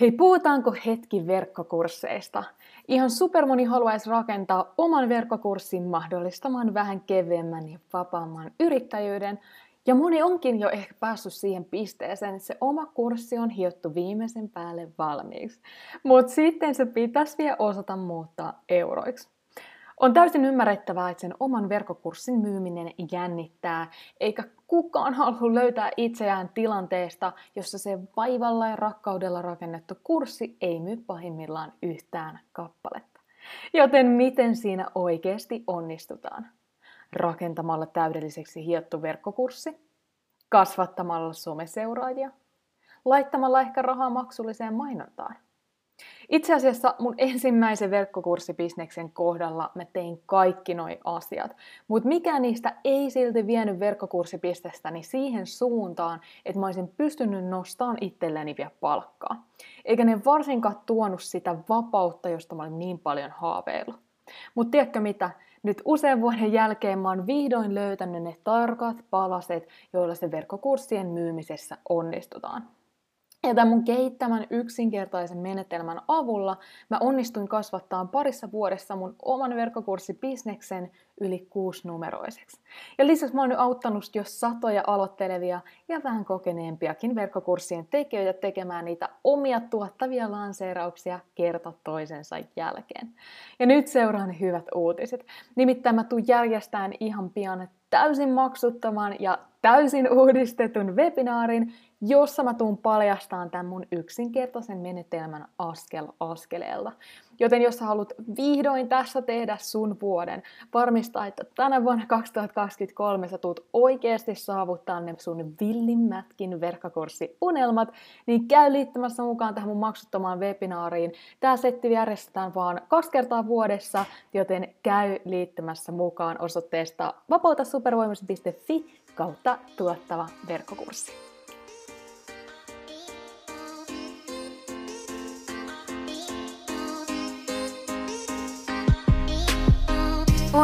Hei, puhutaanko hetki verkkokursseista? Ihan supermoni haluaisi rakentaa oman verkkokurssin mahdollistamaan vähän kevyemmän ja vapaamman yrittäjyyden. Ja moni onkin jo ehkä päässyt siihen pisteeseen, että se oma kurssi on hiottu viimeisen päälle valmiiksi. Mutta sitten se pitäisi vielä osata muuttaa euroiksi. On täysin ymmärrettävää, että sen oman verkkokurssin myyminen jännittää, eikä kukaan halua löytää itseään tilanteesta, jossa se vaivalla ja rakkaudella rakennettu kurssi ei myy pahimmillaan yhtään kappaletta. Joten miten siinä oikeasti onnistutaan? Rakentamalla täydelliseksi hiottu verkkokurssi? Kasvattamalla someseuraajia? Laittamalla ehkä rahaa maksulliseen mainontaan? Itse asiassa mun ensimmäisen verkkokurssibisneksen kohdalla mä tein kaikki noi asiat, mutta mikään niistä ei silti vienyt verkkokurssipistestäni siihen suuntaan, että mä olisin pystynyt nostamaan itselleni vielä palkkaa. Eikä ne varsinkaan tuonut sitä vapautta, josta mä olin niin paljon haaveillut. Mutta tiedätkö mitä? Nyt usean vuoden jälkeen mä oon vihdoin löytänyt ne tarkat palaset, joilla se verkkokurssien myymisessä onnistutaan. Ja tämän mun kehittämän yksinkertaisen menetelmän avulla mä onnistuin kasvattaa parissa vuodessa mun oman verkkokurssibisneksen yli kuusinumeroiseksi. Ja lisäksi mä oon nyt auttanut jo satoja aloittelevia ja vähän kokeneempiakin verkkokurssien tekijöitä tekemään niitä omia tuottavia lanseerauksia kerta toisensa jälkeen. Ja nyt seuraan hyvät uutiset. Nimittäin mä tuun järjestään ihan pian täysin maksuttoman ja täysin uudistetun webinaarin, jossa mä tuun paljastamaan tämän mun yksinkertaisen menetelmän askel askeleella. Joten jos sä haluat vihdoin tässä tehdä sun vuoden, varmistaa, että tänä vuonna 2023 sä tuut oikeasti saavuttaa ne sun villimmätkin verkkokurssiunelmat, niin käy liittymässä mukaan tähän mun maksuttomaan webinaariin. Tää setti järjestetään vaan kaksi kertaa vuodessa, joten käy liittymässä mukaan osoitteesta vapautasupervoimasi.fi kautta tuottava verkkokurssi.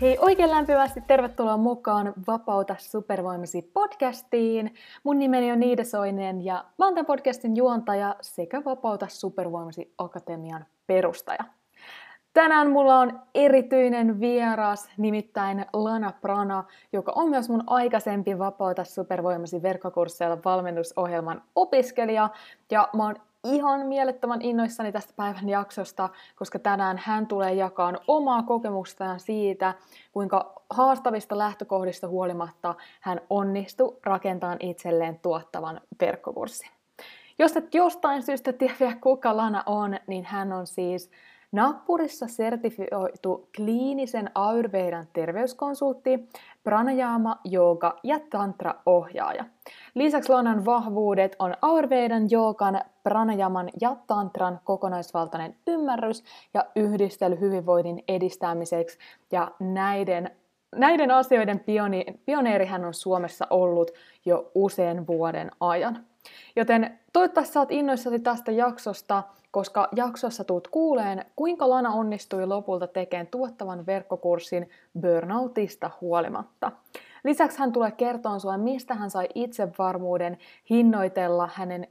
Hei, oikein lämpimästi tervetuloa mukaan Vapauta supervoimasi podcastiin. Mun nimeni on Niida Soinen ja mä oon tämän podcastin juontaja sekä Vapauta supervoimasi akatemian perustaja. Tänään mulla on erityinen vieras, nimittäin Lana Prana, joka on myös mun aikaisempi Vapauta supervoimasi verkkokursseilla valmennusohjelman opiskelija. Ja mä oon ihan mielettömän innoissani tästä päivän jaksosta, koska tänään hän tulee jakaa omaa kokemustaan siitä, kuinka haastavista lähtökohdista huolimatta hän onnistui rakentamaan itselleen tuottavan verkkokurssin. Jos et jostain syystä tiedä kuka Lana on, niin hän on siis Nappurissa sertifioitu kliinisen Ayurvedan terveyskonsultti, pranayama, jooga ja tantra-ohjaaja. Lisäksi Lanan vahvuudet on Ayurvedan, joogan, pranayaman ja tantran kokonaisvaltainen ymmärrys ja yhdistely hyvinvoinnin edistämiseksi. Ja näiden, näiden asioiden pioni, pioneeri hän on Suomessa ollut jo usean vuoden ajan. Joten toivottavasti saat innoissasi tästä jaksosta, koska jaksossa tuut kuuleen, kuinka Lana onnistui lopulta tekemään tuottavan verkkokurssin burnoutista huolimatta. Lisäksi hän tulee kertoa sinulle, mistä hän sai itsevarmuuden hinnoitella hänen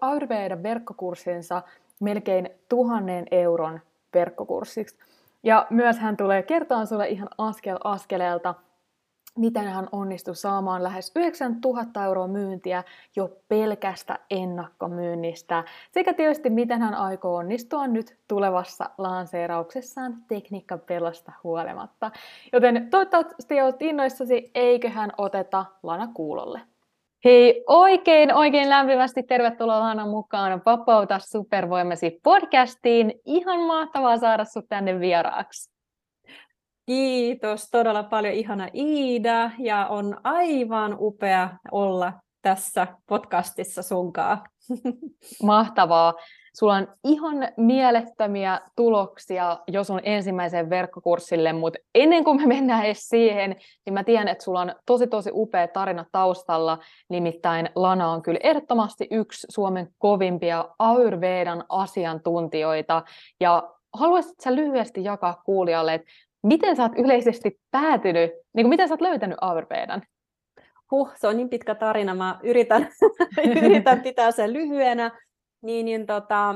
Ayurveda verkkokurssinsa melkein tuhannen euron verkkokurssiksi. Ja myös hän tulee kertoa sinulle ihan askel askeleelta, miten hän onnistui saamaan lähes 9000 euroa myyntiä jo pelkästä ennakkomyynnistä, sekä tietysti miten hän aikoo onnistua nyt tulevassa lanseerauksessaan tekniikkapelosta huolimatta. Joten toivottavasti olet innoissasi, eiköhän oteta Lana kuulolle. Hei, oikein, oikein lämpimästi tervetuloa Lana mukaan Vapauta supervoimasi podcastiin. Ihan mahtavaa saada sinut tänne vieraaksi. Kiitos todella paljon ihana Iida ja on aivan upea olla tässä podcastissa sunkaan. Mahtavaa. Sulla on ihan mielettömiä tuloksia jo sun ensimmäiseen verkkokurssille, mutta ennen kuin me mennään edes siihen, niin mä tiedän, että sulla on tosi tosi upea tarina taustalla, nimittäin Lana on kyllä ehdottomasti yksi Suomen kovimpia Ayurvedan asiantuntijoita, ja haluaisit sä lyhyesti jakaa kuulijalle, että miten sä oot yleisesti päätynyt, niin kuin miten sä oot löytänyt Ayurvedan? Huh, se on niin pitkä tarina, mä yritän, yritän pitää sen lyhyenä. Niin, niin tota,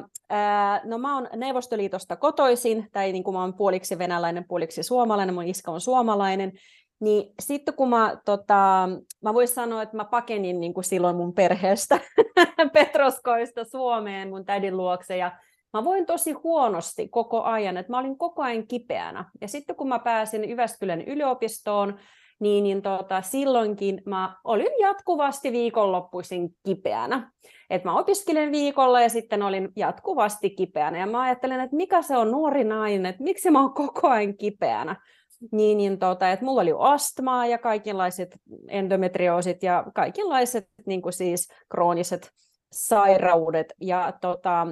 no mä oon Neuvostoliitosta kotoisin, tai niin kuin mä oon puoliksi venäläinen, puoliksi suomalainen, mun iskä on suomalainen, niin sitten kun mä, tota, mä voisin sanoa, että mä pakenin niin kuin silloin mun perheestä Petroskoista Suomeen mun tädin luokse, ja mä voin tosi huonosti koko ajan, että mä olin koko ajan kipeänä. Ja sitten kun mä pääsin Jyväskylän yliopistoon, niin, niin tota, silloinkin mä olin jatkuvasti viikonloppuisin kipeänä. Et mä opiskelen viikolla ja sitten olin jatkuvasti kipeänä. Ja mä ajattelen, että mikä se on nuori nainen, että miksi mä oon koko ajan kipeänä. Niin, niin tota, että mulla oli astmaa ja kaikenlaiset endometrioosit ja kaikenlaiset niin kuin siis krooniset sairaudet. Ja tota,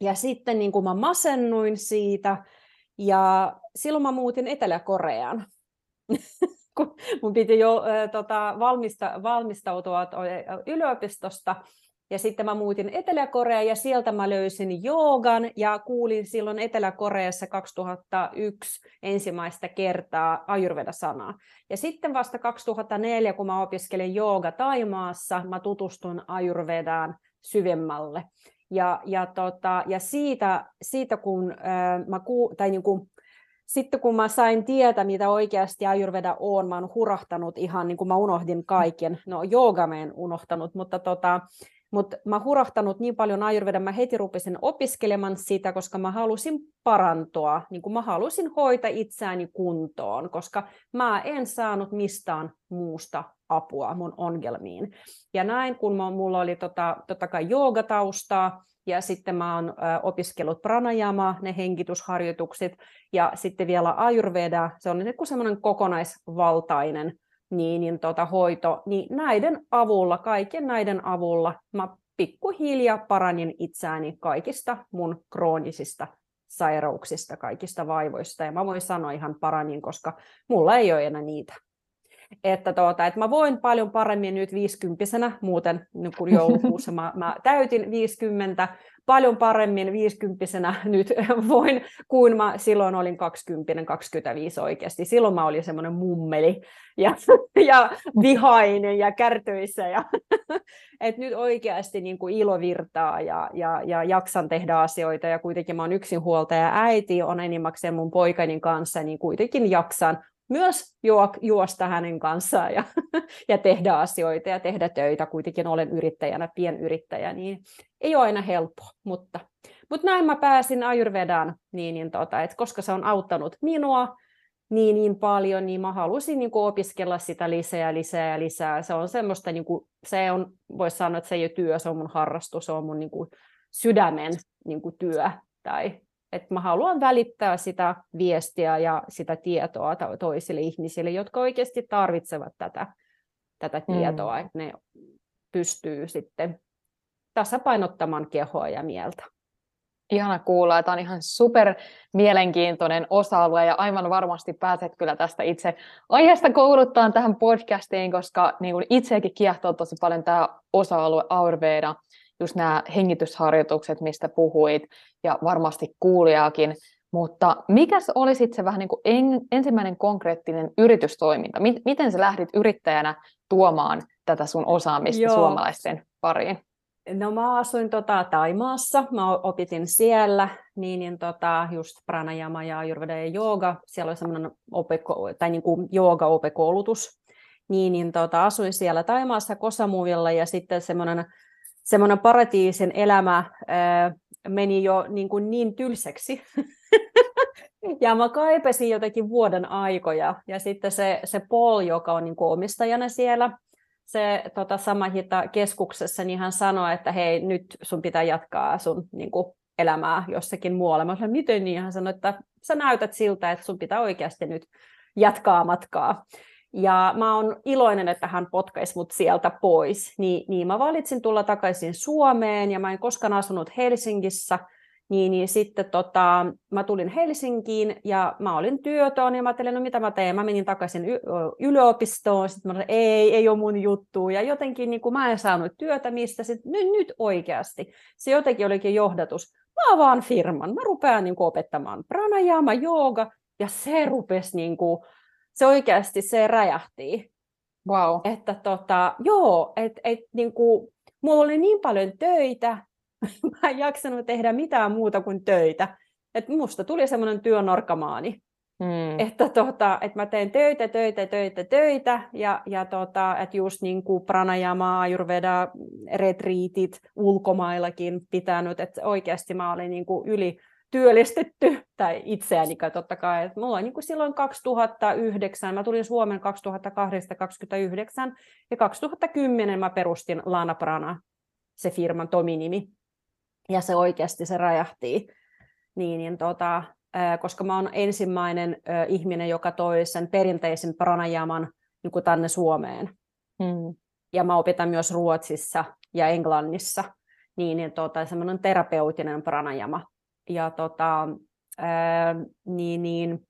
ja sitten niin kuin mä masennuin siitä, ja silloin mä muutin Etelä-Koreaan. kun mun piti jo äh, tota, valmista, valmistautua yliopistosta, ja sitten mä muutin Etelä-Koreaan ja sieltä mä löysin joogan ja kuulin silloin Etelä-Koreassa 2001 ensimmäistä kertaa Ayurveda-sanaa. Ja sitten vasta 2004, kun mä opiskelin jooga Taimaassa, mä tutustun Ayurvedaan syvemmälle. Ja, ja, tota, ja siitä, siitä kun äh, mä ku, tai niin kuin, sitten kun mä sain tietää, mitä oikeasti Ayurveda on, mä oon hurahtanut ihan, niin kuin mä unohdin kaiken. No, jooga mä en unohtanut, mutta tota, mutta mä hurahtanut niin paljon Ayurveda, mä heti rupesin opiskelemaan sitä, koska mä halusin parantua, niin kuin mä halusin hoitaa itseäni kuntoon, koska mä en saanut mistään muusta apua mun ongelmiin. Ja näin, kun mulla oli tota, totta kai joogataustaa, ja sitten mä oon opiskellut pranajama, ne hengitysharjoitukset, ja sitten vielä ayurveda, se on niin semmoinen kokonaisvaltainen niin, niin tota, hoito, niin näiden avulla, kaiken näiden avulla mä pikkuhiljaa paranin itseäni kaikista mun kroonisista sairauksista, kaikista vaivoista, ja mä voin sanoa ihan paranin, koska mulla ei ole enää niitä että, tuota, että mä voin paljon paremmin nyt 50 muuten kuin joulukuussa mä, mä täytin 50, paljon paremmin 50 nyt voin, kuin mä silloin olin 20, 25 oikeasti. Silloin mä olin semmoinen mummeli ja, ja vihainen ja kärtyissä. Ja, et nyt oikeasti niin kuin ilo virtaa ja, ja, ja jaksan tehdä asioita ja kuitenkin mä oon yksinhuoltaja äiti, on enimmäkseen mun poikani kanssa, niin kuitenkin jaksan myös juosta hänen kanssaan ja, ja tehdä asioita ja tehdä töitä. Kuitenkin olen yrittäjänä, pienyrittäjä, niin ei ole aina helppoa, mutta, mutta näin mä pääsin Ayurvedaan, niin, niin tota, että koska se on auttanut minua niin, niin paljon, niin mä halusin niin opiskella sitä lisää lisää ja lisää. Se on semmoista, niin kuin, se on, voisi sanoa, että se ei ole työ, se on mun harrastus, se on mun niin kuin, sydämen niin kuin, työ tai että mä haluan välittää sitä viestiä ja sitä tietoa toisille ihmisille, jotka oikeasti tarvitsevat tätä, tätä mm. tietoa, mm. että ne pystyy sitten tasapainottamaan kehoa ja mieltä. Ihana kuulla, että on ihan super mielenkiintoinen osa-alue ja aivan varmasti pääset kyllä tästä itse aiheesta kouluttaan tähän podcastiin, koska niin kuin itseäkin kiehtoo tosi paljon tämä osa-alue Ayurveda just nämä hengitysharjoitukset, mistä puhuit, ja varmasti kuulijaakin. Mutta mikä olisi se vähän niin kuin en, ensimmäinen konkreettinen yritystoiminta? Miten sä lähdit yrittäjänä tuomaan tätä sun osaamista Joo. suomalaisten pariin? No mä asuin tota, Taimaassa, mä opitin siellä, niin, niin tota, just pranajama ja ayurveda ja jooga. Siellä oli semmoinen opeko, tai niin kuin jooga-opekoulutus. niin, niin tota, asuin siellä Taimaassa Kosamuvilla ja sitten semmoinen semmoinen paratiisen elämä meni jo niin, kuin niin tylsäksi. ja mä kaipesin jotenkin vuoden aikoja. Ja sitten se, se Paul, joka on niin kuin omistajana siellä, se tota, sama hita keskuksessa, niin hän sanoi, että hei, nyt sun pitää jatkaa sun niin kuin, elämää jossakin muualla. Mä sanoin, miten niin? Hän sanoi, että sä näytät siltä, että sun pitää oikeasti nyt jatkaa matkaa. Ja mä oon iloinen, että hän potkaisi mut sieltä pois. Niin, niin mä valitsin tulla takaisin Suomeen ja mä en koskaan asunut Helsingissä. Niin, niin sitten tota, mä tulin Helsinkiin ja mä olin työtön ja mä ajattelin, no mitä mä teen. Mä menin takaisin y- yliopistoon, sitten mä sanoin, ei, ei ole mun juttu. Ja jotenkin niin kuin mä en saanut työtä mistä, sitten nyt, nyt oikeasti. Se jotenkin olikin johdatus. Mä avaan firman, mä rupean niin opettamaan pranajama, jooga, ja se rupesi niin kuin, se oikeasti se räjähti. Wow. Että tota, joo, et, niin kuin, mulla oli niin paljon töitä, mä en jaksanut tehdä mitään muuta kuin töitä. Että musta tuli semmoinen työnorkamaani. Mm. Että, tota, että mä teen töitä, töitä, töitä, töitä, ja, ja tota, että just niin kuin pranajama, ayurveda, retriitit ulkomaillakin pitänyt, että oikeasti mä olin niin kuin yli työllistetty, tai itseäni totta kai. Että mulla on niin kuin silloin 2009, mä tulin Suomen 2008 ja 2010 mä perustin Lana Prana, se firman Tomi-nimi. Ja se oikeasti se räjähti. Niin, niin tota, koska mä oon ensimmäinen ihminen, joka toi sen perinteisen pranajaman niin kuin tänne Suomeen. Hmm. Ja mä opetan myös Ruotsissa ja Englannissa. Niin, niin tota, semmoinen terapeutinen pranajama ja tota, ää, niin, niin,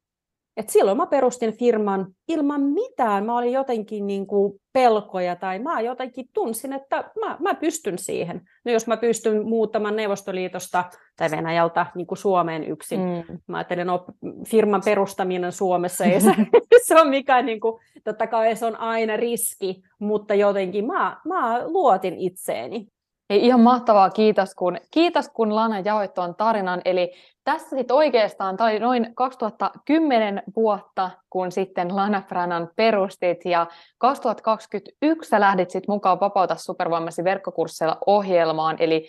et silloin mä perustin firman ilman mitään. Mä olin jotenkin niin kuin pelkoja tai mä jotenkin tunsin, että mä, mä pystyn siihen. No jos mä pystyn muuttamaan Neuvostoliitosta tai Venäjältä niin kuin Suomeen yksin. Mm. Mä ajattelin, no firman perustaminen Suomessa ei se, se on mikään, niin kuin, totta kai se on aina riski, mutta jotenkin mä, mä luotin itseeni. Ei, ihan mahtavaa, kiitos kun, kiitos kun Lana jaoit tuon tarinan. Eli tässä sitten oikeastaan, tämä oli noin 2010 vuotta, kun sitten Lana Pranan perustit, ja 2021 sä lähdit sitten mukaan Vapauta supervoimasi verkkokursseilla ohjelmaan, eli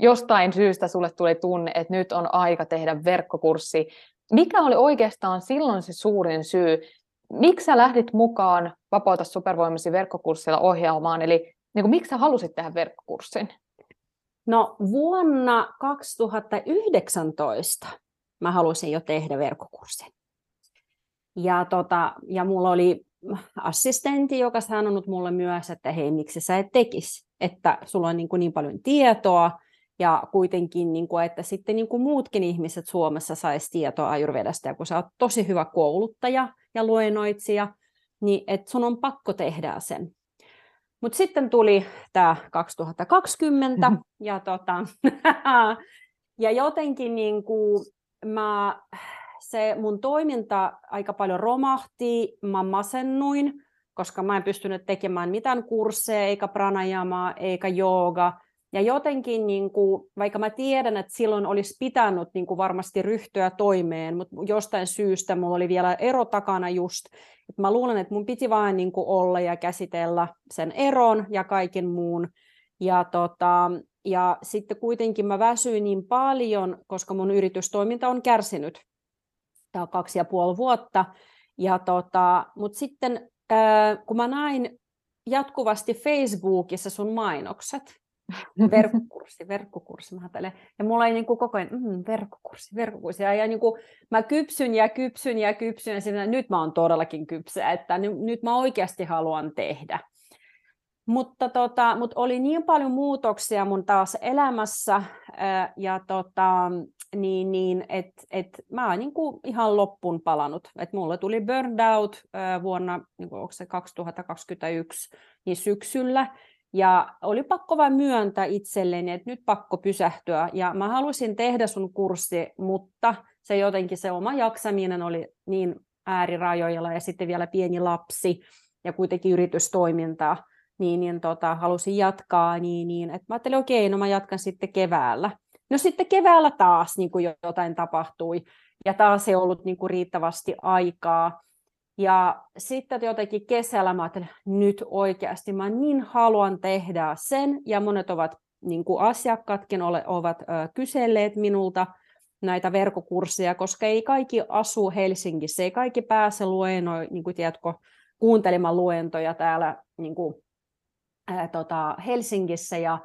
jostain syystä sulle tuli tunne, että nyt on aika tehdä verkkokurssi. Mikä oli oikeastaan silloin se suurin syy, miksi sä lähdit mukaan Vapauta supervoimasi verkkokursseilla ohjelmaan, eli niin kuin, miksi sä halusit tehdä verkkokurssin? No vuonna 2019 mä halusin jo tehdä verkkokurssin. Ja, tota, ja mulla oli assistentti, joka sanonut mulle myös, että hei, miksi sä et tekisi, että sulla on niin, kuin niin paljon tietoa, ja kuitenkin, niin kuin, että sitten niin kuin muutkin ihmiset Suomessa saisi tietoa Ayurvedasta, ja kun sä oot tosi hyvä kouluttaja ja luennoitsija, niin että sun on pakko tehdä sen. Mutta sitten tuli tämä 2020 mm-hmm. ja, tota, ja jotenkin niin kuin mä, se mun toiminta aika paljon romahti, mä masennuin, koska mä en pystynyt tekemään mitään kursseja, eikä pranajamaa, eikä jooga. Ja jotenkin, niin kuin, vaikka mä tiedän, että silloin olisi pitänyt niin kuin varmasti ryhtyä toimeen, mutta jostain syystä mulla oli vielä ero takana just, että mä luulen, että mun piti vain niin kuin olla ja käsitellä sen eron ja kaiken muun. Ja, tota, ja sitten kuitenkin mä väsyin niin paljon, koska mun yritystoiminta on kärsinyt tämä kaksi ja puoli vuotta. Ja tota, Mutta sitten kun mä näin jatkuvasti Facebookissa sun mainokset, verkkokurssi, verkkokurssi, mä ajattelen. Ja mulla ei niin kuin koko ajan, mm, verkkokurssi, verkkokurssi. Ja, ja niin kuin, mä kypsyn ja kypsyn ja kypsyn, ja sitten, nyt mä oon todellakin kypsä, että nyt, nyt mä oikeasti haluan tehdä. Mutta, tota, mutta oli niin paljon muutoksia mun taas elämässä, ää, ja tota, niin, niin että et mä oon niin kuin ihan loppuun palannut. Et mulle tuli burnout vuonna niin kuin, onko se 2021 niin syksyllä, ja oli pakko vain myöntää itselleni, että nyt pakko pysähtyä. Ja mä halusin tehdä sun kurssi, mutta se jotenkin se oma jaksaminen oli niin äärirajoilla ja sitten vielä pieni lapsi ja kuitenkin yritystoimintaa, niin, niin tota, halusin jatkaa, niin, niin että mä ajattelin, okei, no mä jatkan sitten keväällä. No sitten keväällä taas niin kuin jotain tapahtui, ja taas ei ollut niin kuin riittävästi aikaa, Ja sitten jotenkin kesällä mä ajattelin, nyt oikeasti mä niin haluan tehdä sen, ja monet ovat niin kuin asiakkaatkin ole, ovat ö, kyselleet minulta näitä verkkokursseja, koska ei kaikki asu Helsingissä, ei kaikki pääse luennoin, niin kuin tiedätkö, kuuntelemaan luentoja täällä niin kuin, ää, tota, Helsingissä, ja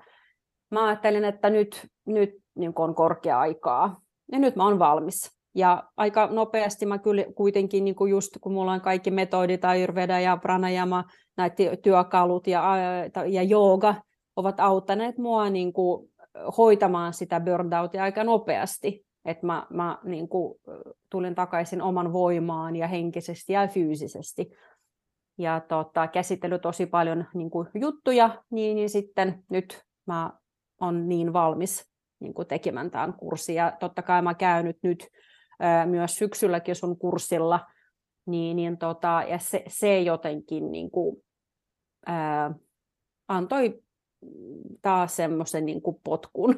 mä ajattelin, että nyt, nyt niin on korkea aikaa, ja nyt mä oon valmis. Ja aika nopeasti mä kyllä kuitenkin, niin kuin just kun mulla on kaikki metodit, Ayurveda ja pranayama, näitä työkalut ja, ja jooga, ovat auttaneet mua niin kuin hoitamaan sitä burnoutia aika nopeasti. Että mä, mä niin kuin, tulin takaisin oman voimaan ja henkisesti ja fyysisesti. Ja tota, käsittely tosi paljon niin kuin juttuja, niin, niin sitten nyt mä on niin valmis niin kuin tekemään tämän kurssin. Ja totta kai mä käyn nyt, nyt myös syksylläkin sun kurssilla, niin, niin tota, ja se, se jotenkin niin kuin, ää, antoi taas semmoisen niin kuin potkun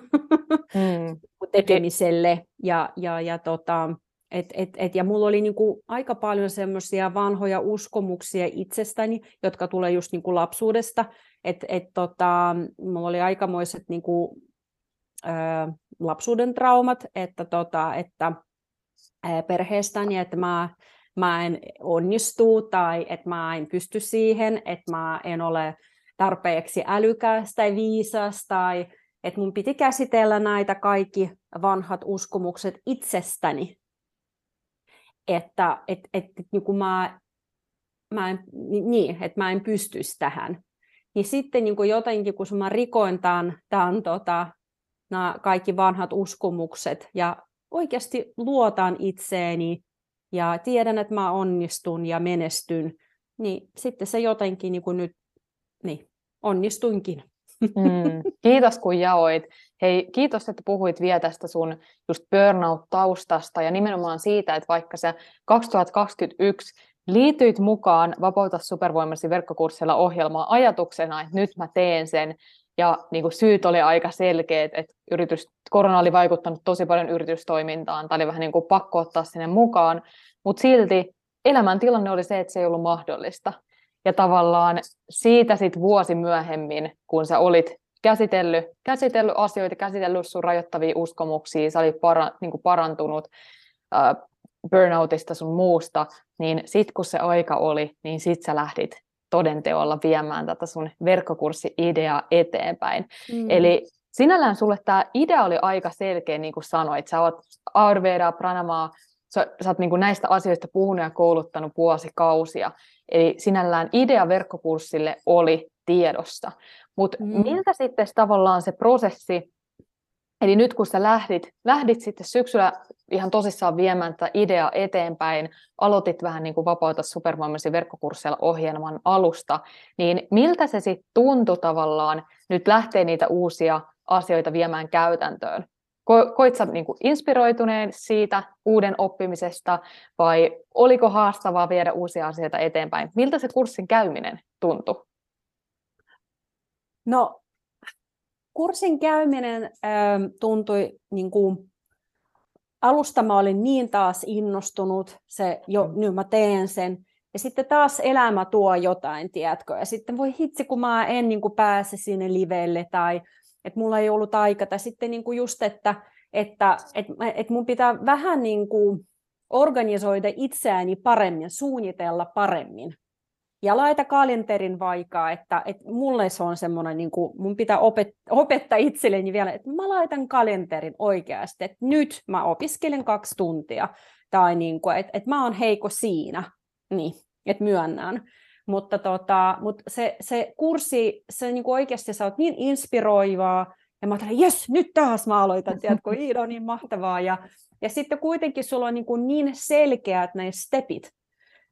mm. tekemiselle. Ja, ja, ja, tota, et, et, et, ja mulla oli niin kuin aika paljon semmoisia vanhoja uskomuksia itsestäni, jotka tulee just niin kuin lapsuudesta. Et, et, tota, mulla oli aikamoiset niin kuin, ö, lapsuuden traumat, että, tota, että perheestäni, että mä, mä en onnistu tai että mä en pysty siihen, että mä en ole tarpeeksi älykäs tai viisas tai että mun piti käsitellä näitä kaikki vanhat uskomukset itsestäni. Että et, et, et, niin kuin mä, mä en, niin, että mä en pystyisi tähän. Niin sitten niin kuin jotenkin, kun mä rikoin tämän, tämän tota, nämä kaikki vanhat uskomukset ja oikeasti luotan itseeni ja tiedän, että mä onnistun ja menestyn, niin sitten se jotenkin niin kuin nyt niin, onnistuinkin. Mm, kiitos kun jaoit. Hei, kiitos, että puhuit vielä tästä sun just burnout-taustasta ja nimenomaan siitä, että vaikka sä 2021 liityit mukaan Vapauta supervoimasi verkkokurssilla ohjelmaa ajatuksena, että nyt mä teen sen, ja niin kuin syyt oli aika selkeät, että yritys, korona oli vaikuttanut tosi paljon yritystoimintaan, tai oli vähän niin kuin pakko ottaa sinne mukaan, mutta silti elämäntilanne oli se, että se ei ollut mahdollista. Ja tavallaan siitä sitten vuosi myöhemmin, kun sä olit käsitellyt, käsitellyt asioita, käsitellyt sun rajoittavia uskomuksia, sä olit para, niin kuin parantunut äh, burnoutista sun muusta, niin sitten kun se aika oli, niin sit sä lähdit todenteolla viemään tätä sun verkkokurssi-ideaa eteenpäin. Mm. Eli sinällään sulle tämä idea oli aika selkeä, niin kuin sanoit. Sä oot Ayurveda, Pranamaa, sä, sä oot niin kuin näistä asioista puhunut ja kouluttanut vuosikausia. Eli sinällään idea verkkokurssille oli tiedossa. Mutta mm. miltä sitten tavallaan se prosessi, eli nyt kun sä lähdit, lähdit sitten syksyllä ihan tosissaan viemään tätä ideaa eteenpäin, aloitit vähän niin kuin Vapauta supervoimasi verkkokursseilla ohjelman alusta, niin miltä se sitten tuntui tavallaan nyt lähteä niitä uusia asioita viemään käytäntöön? Ko- koit sä niin kuin inspiroituneen siitä uuden oppimisesta vai oliko haastavaa viedä uusia asioita eteenpäin? Miltä se kurssin käyminen tuntui? No, kurssin käyminen äh, tuntui niin kuin alusta mä olin niin taas innostunut, se jo, mm. nyt mä teen sen, ja sitten taas elämä tuo jotain, tiedätkö, ja sitten voi hitsi, kun mä en niin kuin pääse sinne livelle, tai että mulla ei ollut aika, tai sitten niin kuin just, että, että että, että mun pitää vähän niin kuin organisoida itseäni paremmin, suunnitella paremmin, ja laita kalenterin vaikka, että, että mulle se on semmoinen, niin kuin, mun pitää opet, opettaa itselleni vielä, että mä laitan kalenterin oikeasti, että nyt mä opiskelen kaksi tuntia, tai niin kuin, että, että mä oon heiko siinä, niin, että myönnän. Mutta, tota, mutta se, se kurssi, se niin kuin oikeasti sä oot niin inspiroivaa, ja mä ajattelin, jes, nyt taas mä aloitan, tiedätkö, Iida on niin mahtavaa, ja, ja sitten kuitenkin sulla on niin, kuin niin selkeät ne stepit,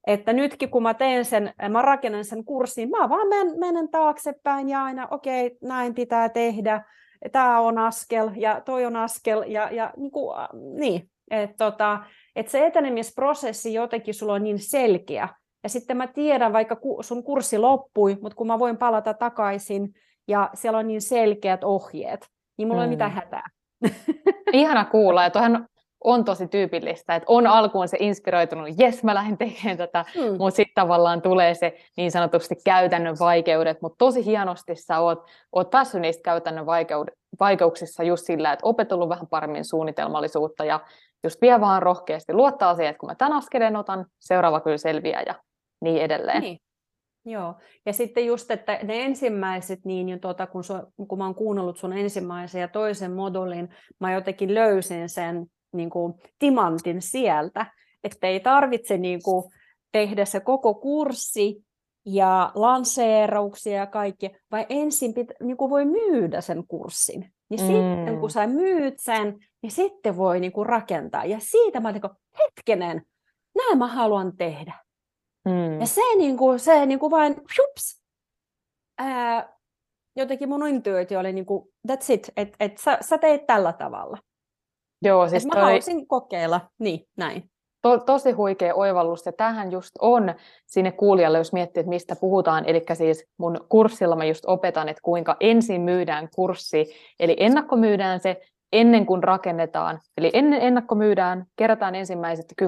että nytkin kun mä teen sen, mä rakennan sen kurssin, mä vaan menen, menen taaksepäin ja aina, okei, okay, näin pitää tehdä, tämä on askel ja toi on askel ja, ja niin, kuin, niin. että tota, et se etenemisprosessi jotenkin sulla on niin selkeä. Ja sitten mä tiedän, vaikka sun kurssi loppui, mutta kun mä voin palata takaisin ja siellä on niin selkeät ohjeet, niin mulla mm. ei mitään hätää. Ihana kuulla. Ja toihan on tosi tyypillistä, että on alkuun se inspiroitunut, jes mä lähden tekemään tätä, mm. mutta sitten tavallaan tulee se niin sanotusti käytännön vaikeudet, mutta tosi hienosti sä oot, oot päässyt niistä käytännön vaikeuksissa just sillä, että opetellut vähän paremmin suunnitelmallisuutta ja just vie vaan rohkeasti luottaa siihen, että kun mä tämän askeleen otan, seuraava kyllä selviää ja niin edelleen. Niin. Joo, ja sitten just, että ne ensimmäiset, niin, niin tuota, kun, su, kun mä oon kuunnellut sun ensimmäisen ja toisen modulin, mä jotenkin löysin sen niin kuin, timantin sieltä, että ei tarvitse niin kuin, tehdä se koko kurssi ja lanseerauksia ja kaikki, vai ensin pitä, niin kuin voi myydä sen kurssin. Niin mm. sitten kun sä myyt sen, niin sitten voi niin kuin rakentaa. Ja siitä mä olin, hetkenen, näin mä haluan tehdä. Mm. Ja se, niin kuin, se niin kuin vain, shups, ää, jotenkin mun intuitio oli niin kuin, that's it, että et sä, sä teet tällä tavalla. Joo, siis et mä toi... haluaisin kokeilla, niin, näin. To, tosi huikea oivallus, ja tähän just on sinne kuulijalle, jos miettii, että mistä puhutaan, eli siis mun kurssilla mä just opetan, että kuinka ensin myydään kurssi, eli ennakkomyydään se, ennen kuin rakennetaan, eli ennen ennakkomyydään, kerätään ensimmäiset 10-20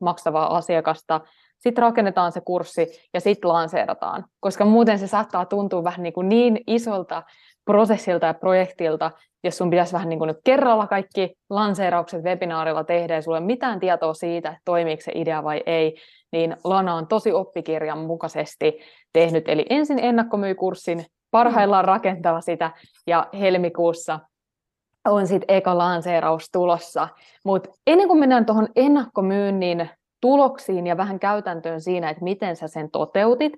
maksavaa asiakasta, sitten rakennetaan se kurssi ja sitten lanseerataan, koska muuten se saattaa tuntua vähän niin, kuin niin isolta prosessilta ja projektilta, jos sun pitäisi vähän niin kuin nyt kerralla kaikki lanseeraukset webinaarilla tehdä ja sulla ei mitään tietoa siitä, että toimiiko se idea vai ei, niin Lana on tosi oppikirjan mukaisesti tehnyt. Eli ensin ennakkomyykurssin, parhaillaan rakentava sitä ja helmikuussa on sitten eka lanseeraus tulossa. Mutta ennen kuin mennään tuohon ennakkomyynnin tuloksiin ja vähän käytäntöön siinä, että miten sä sen toteutit,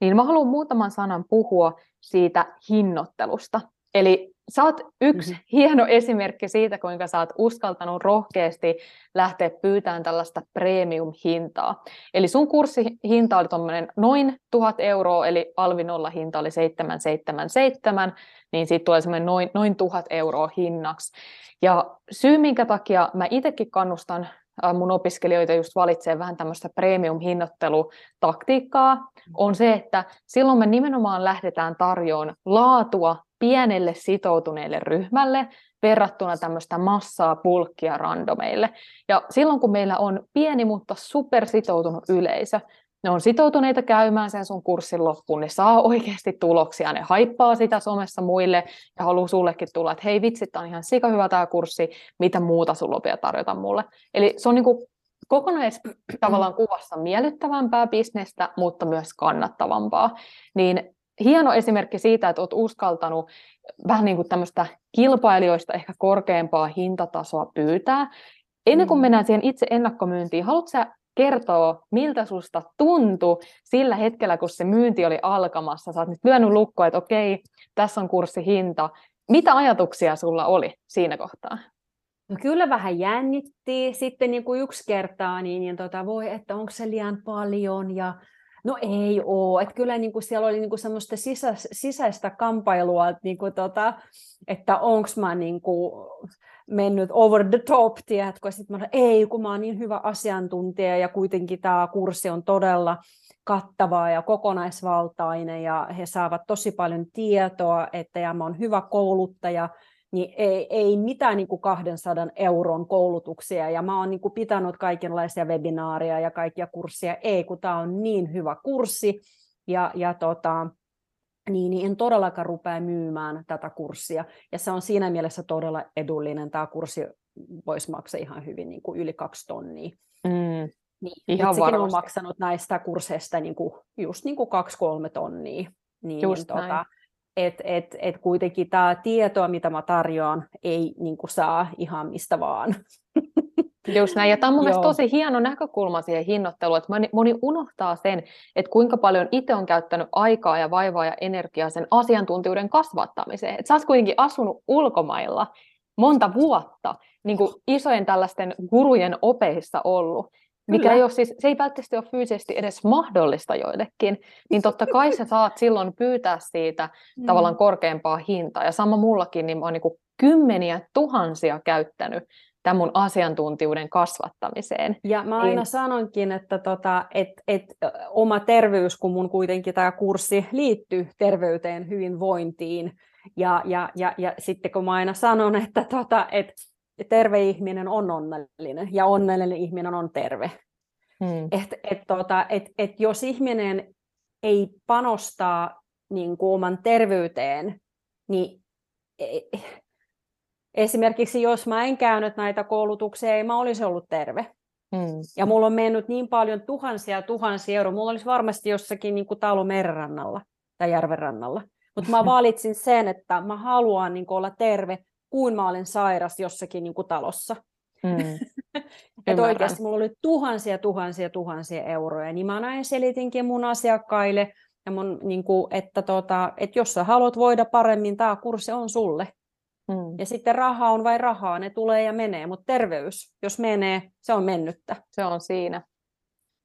niin mä haluan muutaman sanan puhua siitä hinnoittelusta. Eli sä oot yksi mm-hmm. hieno esimerkki siitä, kuinka sä oot uskaltanut rohkeasti lähteä pyytämään tällaista premium-hintaa. Eli sun kurssihinta oli tuommoinen noin 1000 euroa, eli alvi nolla hinta oli 777, niin siitä tulee semmoinen noin, noin 1000 euroa hinnaksi. Ja syy, minkä takia mä itsekin kannustan mun opiskelijoita just valitsee vähän tämmöistä premium-hinnoittelutaktiikkaa, on se, että silloin me nimenomaan lähdetään tarjoamaan laatua pienelle sitoutuneelle ryhmälle verrattuna tämmöistä massaa, pulkkia randomeille. Ja silloin kun meillä on pieni, mutta supersitoutunut yleisö, ne on sitoutuneita käymään sen sun kurssin loppuun, ne saa oikeasti tuloksia, ne haippaa sitä somessa muille ja haluaa sullekin tulla, että hei vitsi, tämä on ihan sika hyvä tämä kurssi, mitä muuta sulla on vielä tarjota mulle. Eli se on niin kuin kokonais tavallaan kuvassa miellyttävämpää bisnestä, mutta myös kannattavampaa. Niin hieno esimerkki siitä, että olet uskaltanut vähän niin kuin tämmöistä kilpailijoista ehkä korkeampaa hintatasoa pyytää. Ennen kuin mm. mennään siihen itse ennakkomyyntiin, haluatko sä kertoa, miltä susta tuntui sillä hetkellä, kun se myynti oli alkamassa. Sä oot nyt lyönyt lukkoa, että okei, tässä on kurssihinta. Mitä ajatuksia sulla oli siinä kohtaa? No kyllä vähän jännitti. Sitten niin kuin yksi kertaa, niin, niin tota, voi, että onko se liian paljon ja No ei ole. Että kyllä niin kuin siellä oli niin kuin semmoista sisä, sisäistä kampailua, että, niin kuin tota, että onko mä niin kuin mennyt over the top, tiedätkö? Sitten mä ei, kun mä oon niin hyvä asiantuntija ja kuitenkin tämä kurssi on todella kattava ja kokonaisvaltainen ja he saavat tosi paljon tietoa, että ja mä oon hyvä kouluttaja, niin ei, ei mitään niin kuin 200 euron koulutuksia, ja mä oon niin kuin pitänyt kaikenlaisia webinaaria ja kaikkia kursseja, ei kun tämä on niin hyvä kurssi, ja, ja tota, niin, niin en todellakaan rupea myymään tätä kurssia, ja se on siinä mielessä todella edullinen, tämä kurssi voisi maksaa ihan hyvin niin kuin yli kaksi tonnia. Mm. Niin, ihan varmasti. on maksanut näistä kursseista niin kuin, just niin kuin kaksi-kolme tonnia. Niin, just niin, tota, että et, et kuitenkin tämä tietoa, mitä mä tarjoan, ei niin kuin saa ihan mistä vaan. Just näin, ja tämä on mun mielestä tosi hieno näkökulma siihen hinnoitteluun, että moni, moni unohtaa sen, että kuinka paljon itse on käyttänyt aikaa ja vaivaa ja energiaa sen asiantuntijuuden kasvattamiseen. Että sä oot kuitenkin asunut ulkomailla monta vuotta niin kuin isojen tällaisten gurujen opeissa ollut, mikä ei ole siis, se ei välttämättä ole fyysisesti edes mahdollista joillekin, niin totta kai sä saat silloin pyytää siitä mm. tavallaan korkeampaa hintaa. Ja sama mullakin, niin mä oon niin kymmeniä tuhansia käyttänyt tämän mun asiantuntijuuden kasvattamiseen. Ja mä aina niin... sanonkin, että tota, et, et, oma terveys, kun mun kuitenkin tämä kurssi liittyy terveyteen, hyvinvointiin, ja, ja, ja, ja sitten kun mä aina sanon, että tota, et, terve ihminen on onnellinen ja onnellinen ihminen on terve. Hmm. Et, et, tota, et, et jos ihminen ei panostaa niin kuin oman terveyteen, niin e, esimerkiksi jos mä en käynyt näitä koulutuksia, ei mä olisi ollut terve. Hmm. Ja mulla on mennyt niin paljon tuhansia ja tuhansia euroa. Mulla olisi varmasti jossakin niin kuin talo merenrannalla tai järvenrannalla. Mutta mä valitsin sen, että mä haluan niin kuin olla terve, kuin mä olen sairas jossakin niin kuin talossa. Mm. että oikeasti mulla oli tuhansia, tuhansia, tuhansia euroja. Niin mä näin selitinkin mun asiakkaille, ja mun, niin kuin, että, tota, että jos sä haluat voida paremmin, tämä kurssi on sulle. Mm. Ja sitten raha on vain rahaa, ne tulee ja menee, mutta terveys, jos menee, se on mennyttä. Se on siinä.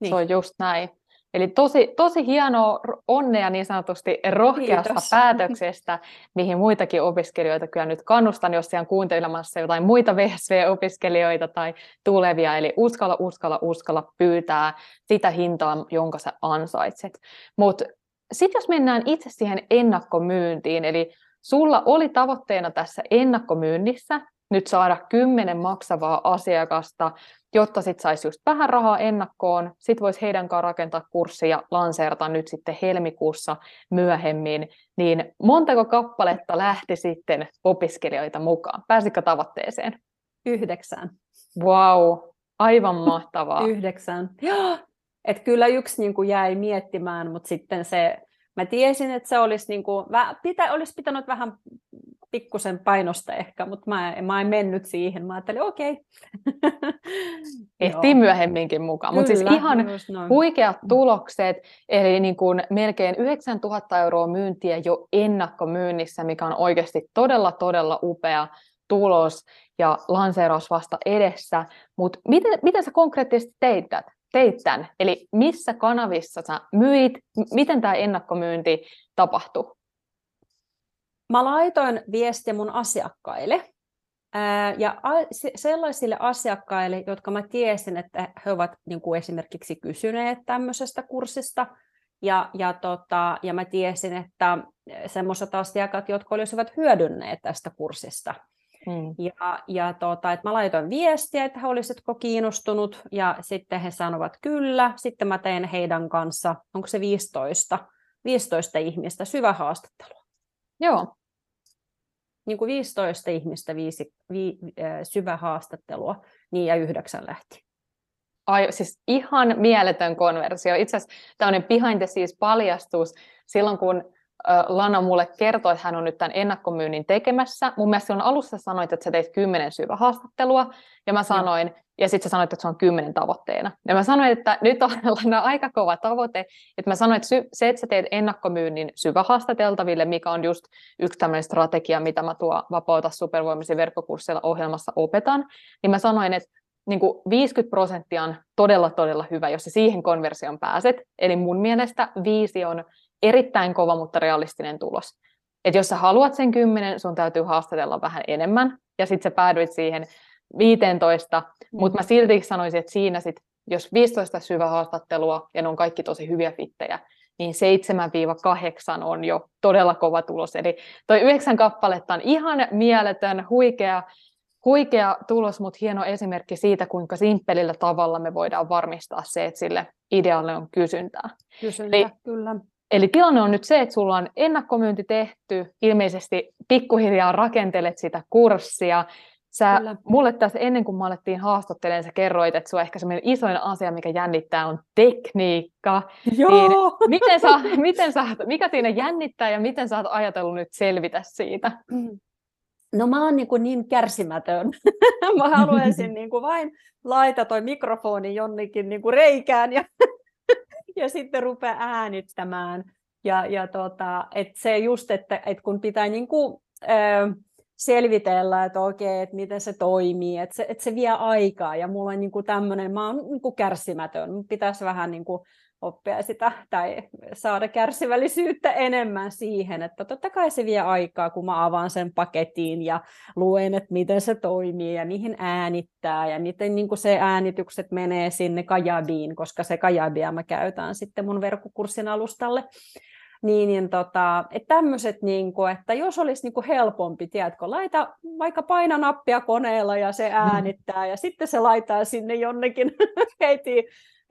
Niin. Se on just näin. Eli tosi, tosi hienoa onnea niin sanotusti rohkeasta Kiitos. päätöksestä, mihin muitakin opiskelijoita kyllä nyt kannustan, jos siellä kuuntelemassa jotain muita VSV-opiskelijoita tai tulevia. Eli uskalla, uskalla, uskalla pyytää sitä hintaa, jonka sä ansaitset. Mutta sitten jos mennään itse siihen ennakkomyyntiin, eli sulla oli tavoitteena tässä ennakkomyynnissä nyt saada kymmenen maksavaa asiakasta, jotta sitten saisi just vähän rahaa ennakkoon, sitten voisi heidän kanssaan rakentaa kurssia ja lanseerata nyt sitten helmikuussa myöhemmin, niin montako kappaletta lähti sitten opiskelijoita mukaan? Pääsikö tavoitteeseen? Yhdeksän. Wow, aivan mahtavaa. Yhdeksän. Et kyllä yksi niin kuin jäi miettimään, mutta sitten se, mä tiesin, että se olisi, niin kuin, pitä, olisi pitänyt vähän pikkusen painosta ehkä, mutta mä, mä en mennyt siihen. Mä ajattelin, okei. Okay. Ehtii myöhemminkin mukaan. Mutta siis ihan huikeat mm. tulokset, eli niin kuin melkein 9000 euroa myyntiä jo ennakkomyynnissä, mikä on oikeasti todella, todella upea tulos ja lanseeraus vasta edessä. Mutta miten, miten sä konkreettisesti teit tätä? Teit tämän? Eli missä kanavissa sä myit, miten tämä ennakkomyynti tapahtui? Mä laitoin viestiä mun asiakkaille, ja sellaisille asiakkaille, jotka mä tiesin, että he ovat niin kuin esimerkiksi kysyneet tämmöisestä kurssista, ja, ja, tota, ja mä tiesin, että semmoiset asiakkaat, jotka olisivat hyödynneet tästä kurssista. Mm. Ja, ja tota, että mä laitoin viestiä, että he olisivatko kiinnostunut, ja sitten he sanovat kyllä. Sitten mä tein heidän kanssa, onko se 15, 15 ihmistä, syvä haastattelua. Joo. Niin kuin 15 ihmistä viisi, vi, syvä haastattelua, niin ja yhdeksän lähti. Ai, siis ihan mieletön konversio. Itse asiassa tämmöinen behind the scenes paljastus, silloin kun Lana mulle kertoi, että hän on nyt tämän ennakkomyynnin tekemässä. Mun mielestä silloin alussa sanoit, että sä teit kymmenen syvä haastattelua, ja mä sanoin, ja, ja sitten sä sanoit, että se on kymmenen tavoitteena. Ja mä sanoin, että nyt on Lana aika kova tavoite, että mä sanoin, että se, että sä teet ennakkomyynnin syvä haastateltaville, mikä on just yksi tämmöinen strategia, mitä mä tuo Vapauta supervoimisen verkkokurssilla ohjelmassa opetan, niin mä sanoin, että niin kuin 50 prosenttia on todella, todella hyvä, jos sä siihen konversioon pääset. Eli mun mielestä viisi on erittäin kova, mutta realistinen tulos. Et jos sä haluat sen 10, sun täytyy haastatella vähän enemmän, ja sitten sä päädyit siihen 15, mm. mutta mä silti sanoisin, että siinä sit, jos 15 syvä haastattelua, ja ne on kaikki tosi hyviä fittejä, niin 7-8 on jo todella kova tulos. Eli toi yhdeksän kappaletta on ihan mieletön, huikea, huikea tulos, mutta hieno esimerkki siitä, kuinka simppelillä tavalla me voidaan varmistaa se, että sille idealle on kysyntää. Kysyntää, Eli, kyllä. Eli tilanne on nyt se, että sulla on ennakkomyynti tehty, ilmeisesti pikkuhiljaa rakentelet sitä kurssia. Sä, mulle tässä ennen kuin me alettiin haastattelemaan, sä kerroit, että sua ehkä semmoinen isoin asia, mikä jännittää, on tekniikka. Joo. Niin miten sä, miten sä, mikä siinä jännittää ja miten sä oot ajatellut nyt selvitä siitä? Mm. No mä oon niin, kuin niin kärsimätön. mä haluaisin niin kuin vain laita toi mikrofoni jonnekin niin kuin reikään ja ja sitten rupeaa äänittämään. Ja, ja tota, et se just, että et kun pitää niin kuin, ö, selvitellä, että okei, että miten se toimii, että se, että se vie aikaa ja mulla on niin tämmöinen, mä oon niin kärsimätön, pitäisi vähän niin kuin oppia sitä tai saada kärsivällisyyttä enemmän siihen, että totta kai se vie aikaa, kun mä avaan sen paketin ja luen, että miten se toimii ja mihin äänittää ja miten niin kuin se äänitykset menee sinne Kajabiin, koska se Kajabia mä käytän sitten mun verkkokurssin alustalle. Niin, niin tota, että tämmöiset, niin kuin, että jos olisi niin kuin helpompi, tiedätkö, laita vaikka paina nappia koneella ja se mm. äänittää, mm. ja sitten se laittaa sinne jonnekin heti.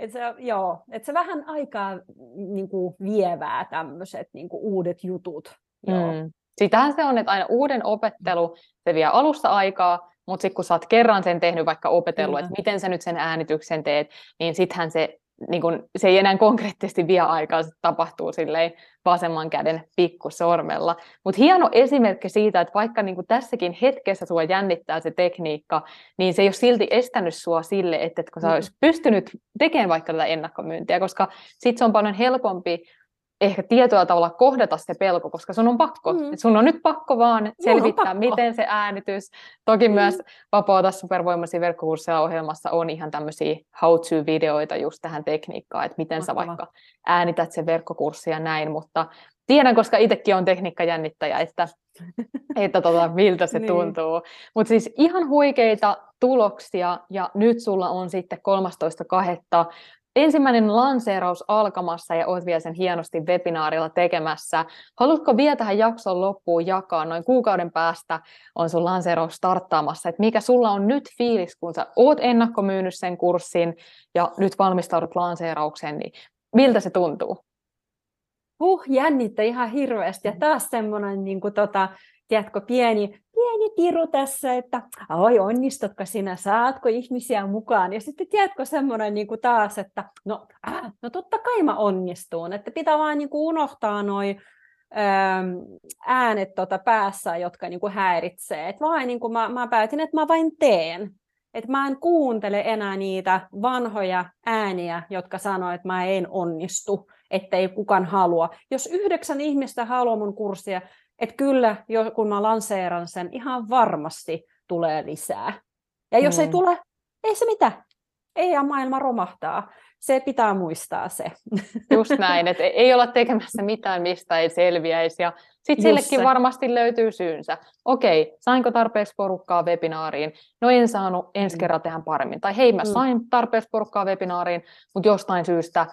Että se, joo, että se vähän aikaa niin kuin vievää tämmöiset niin kuin uudet jutut. Joo. Mm. Sitähän se on, että aina uuden opettelu, se vie alusta aikaa, mutta sitten kun sä oot kerran sen tehnyt, vaikka opetellut, että miten sä nyt sen äänityksen teet, niin sittenhän se, niin kun, se ei enää konkreettisesti vie aikaa, se tapahtuu silleen vasemman käden pikkusormella. Mutta hieno esimerkki siitä, että vaikka niin tässäkin hetkessä sua jännittää se tekniikka, niin se ei ole silti estänyt sua sille, että kun sä mm. olisit pystynyt tekemään vaikka tätä ennakkomyyntiä, koska sitten se on paljon helpompi ehkä tietyllä tavalla kohdata se pelko, koska sun on pakko. Mm. Et sun on nyt pakko vaan selvittää, pakko. miten se äänitys. Toki mm. myös Vapaata supervoimaisia verkkokursseja ohjelmassa on ihan tämmöisiä how-to-videoita just tähän tekniikkaan, että miten Mahtava. sä vaikka äänität se verkkokurssi ja näin, mutta tiedän, koska itsekin on tekniikkajännittäjä, että, että tota, miltä se niin. tuntuu. Mutta siis ihan huikeita tuloksia, ja nyt sulla on sitten 13.2 ensimmäinen lanseeraus alkamassa ja olet vielä sen hienosti webinaarilla tekemässä. Haluatko vielä tähän jakson loppuun jakaa? Noin kuukauden päästä on sun lanseeraus starttaamassa. Et mikä sulla on nyt fiilis, kun sä oot ennakkomyynyt sen kurssin ja nyt valmistaudut lanseeraukseen, niin miltä se tuntuu? Huh, jännittää ihan hirveästi. Ja taas semmoinen niin tota, tiedätkö, pieni, pieni piru tässä, että oi onnistutko sinä, saatko ihmisiä mukaan. Ja sitten tiedätkö semmoinen niin kuin taas, että no, äh, no totta kai mä onnistun, että pitää vaan niin kuin unohtaa noin ähm, äänet tota päässä, jotka niin kuin häiritsee. Et vain, niin kuin mä, mä päätin, että mä vain teen. Että mä en kuuntele enää niitä vanhoja ääniä, jotka sanoo, että mä en onnistu, ettei kukaan halua. Jos yhdeksän ihmistä haluaa mun kurssia, että kyllä, jo, kun mä lanseeran sen, ihan varmasti tulee lisää. Ja jos mm. ei tule, ei se mitään. Ei maailma romahtaa. Se pitää muistaa se. Just näin, että ei olla tekemässä mitään, mistä ei selviäisi. Ja sitten sillekin se. varmasti löytyy syynsä. Okei, sainko tarpeeksi porukkaa webinaariin? No en saanut, ensi mm. kerran tehdä paremmin. Tai hei, mä mm. sain tarpeeksi porukkaa webinaariin, mutta jostain syystä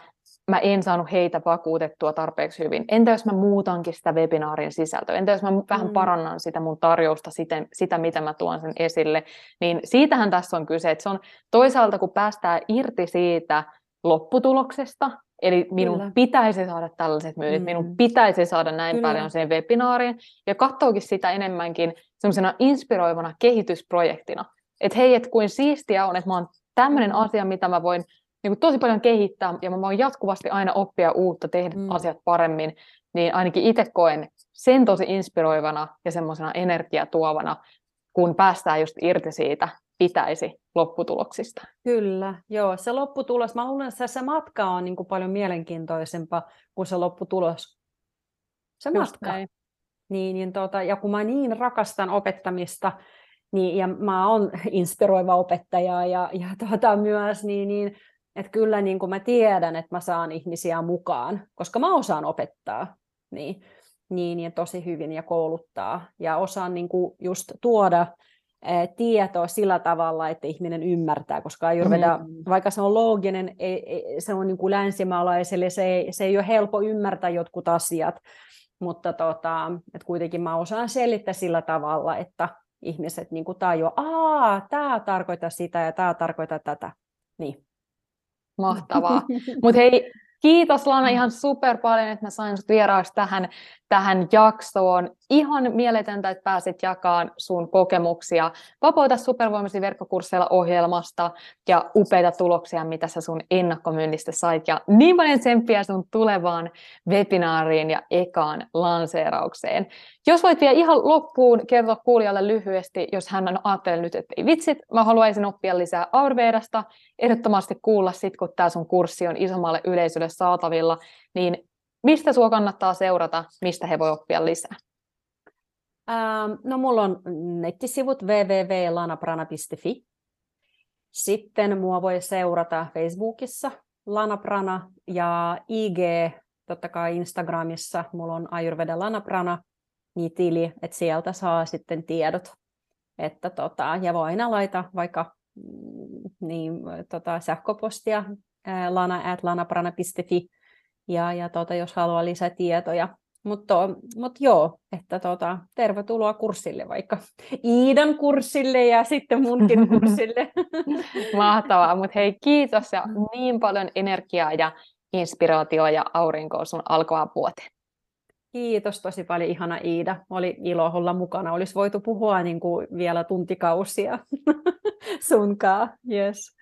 mä en saanut heitä vakuutettua tarpeeksi hyvin. Entä jos mä muutankin sitä webinaarin sisältöä? Entä jos mä vähän mm. parannan sitä mun tarjousta, sitä, sitä mitä mä tuon sen esille? Niin siitähän tässä on kyse, että se on toisaalta, kun päästään irti siitä lopputuloksesta, eli minun Kyllä. pitäisi saada tällaiset myynnit, mm. minun pitäisi saada näin Kyllä. paljon sen webinaariin, ja katsookin sitä enemmänkin semmoisena inspiroivana kehitysprojektina. Että hei, et kuin siistiä on, että mä oon tämmöinen mm. asia, mitä mä voin niin kuin tosi paljon kehittää ja mä voin jatkuvasti aina oppia uutta, tehdä mm. asiat paremmin, niin ainakin itse koen sen tosi inspiroivana ja semmoisena energiatuovana, kun päästään just irti siitä pitäisi lopputuloksista. Kyllä, joo. Se lopputulos, mä luulen, että se matka on niin kuin paljon mielenkiintoisempaa kuin se lopputulos. Se just matka. Näin. Niin, niin tota, ja kun mä niin rakastan opettamista, niin, ja mä oon inspiroiva opettaja ja, ja tota, myös, niin, niin että kyllä niin kuin mä tiedän, että mä saan ihmisiä mukaan, koska mä osaan opettaa niin, niin ja tosi hyvin ja kouluttaa. Ja osaan niin kuin just tuoda tietoa sillä tavalla, että ihminen ymmärtää, koska Ayurveda, mm. vaikka se on looginen, se on niin kuin länsimaalaiselle, se ei, se ei ole helppo ymmärtää jotkut asiat, mutta tota, että kuitenkin mä osaan selittää sillä tavalla, että ihmiset niin kuin tajuaa, että tämä tarkoittaa sitä ja tämä tarkoittaa tätä. Niin. Mahtavaa. Mutta hei, kiitos Lana ihan super paljon, että mä sain sut vieraaksi tähän tähän jaksoon. Ihan mieletöntä, että pääsit jakamaan sun kokemuksia Vapauta supervoimaisia verkkokursseilla ohjelmasta ja upeita tuloksia, mitä sä sun ennakkomyynnistä sait. Ja niin paljon tsemppiä sun tulevaan webinaariin ja ekaan lanseeraukseen. Jos voit vielä ihan loppuun kertoa kuulijalle lyhyesti, jos hän on ajatellut nyt, että ei vitsit, mä haluaisin oppia lisää Ayurvedasta, ehdottomasti kuulla sit, kun tämä sun kurssi on isommalle yleisölle saatavilla, niin Mistä sinua kannattaa seurata, mistä he voi oppia lisää? Ähm, no mulla on nettisivut www.lanaprana.fi. Sitten mua voi seurata Facebookissa Lanaprana ja IG, totta kai Instagramissa mulla on Ayurveda Lanaprana niin tili, että sieltä saa sitten tiedot. Että tota, ja voi aina laita vaikka mm, niin, tota, sähköpostia lana at lanaprana.fi ja, ja tota, jos haluaa lisätietoja. Mutta mut joo, että tota, tervetuloa kurssille vaikka Iidan kurssille ja sitten munkin kurssille. Mahtavaa, mutta hei kiitos ja niin paljon energiaa ja inspiraatioa ja aurinkoa sun alkoa vuoteen. Kiitos tosi paljon, ihana Iida. Oli ilo olla mukana. Olisi voitu puhua niin kuin vielä tuntikausia sunkaan. Yes.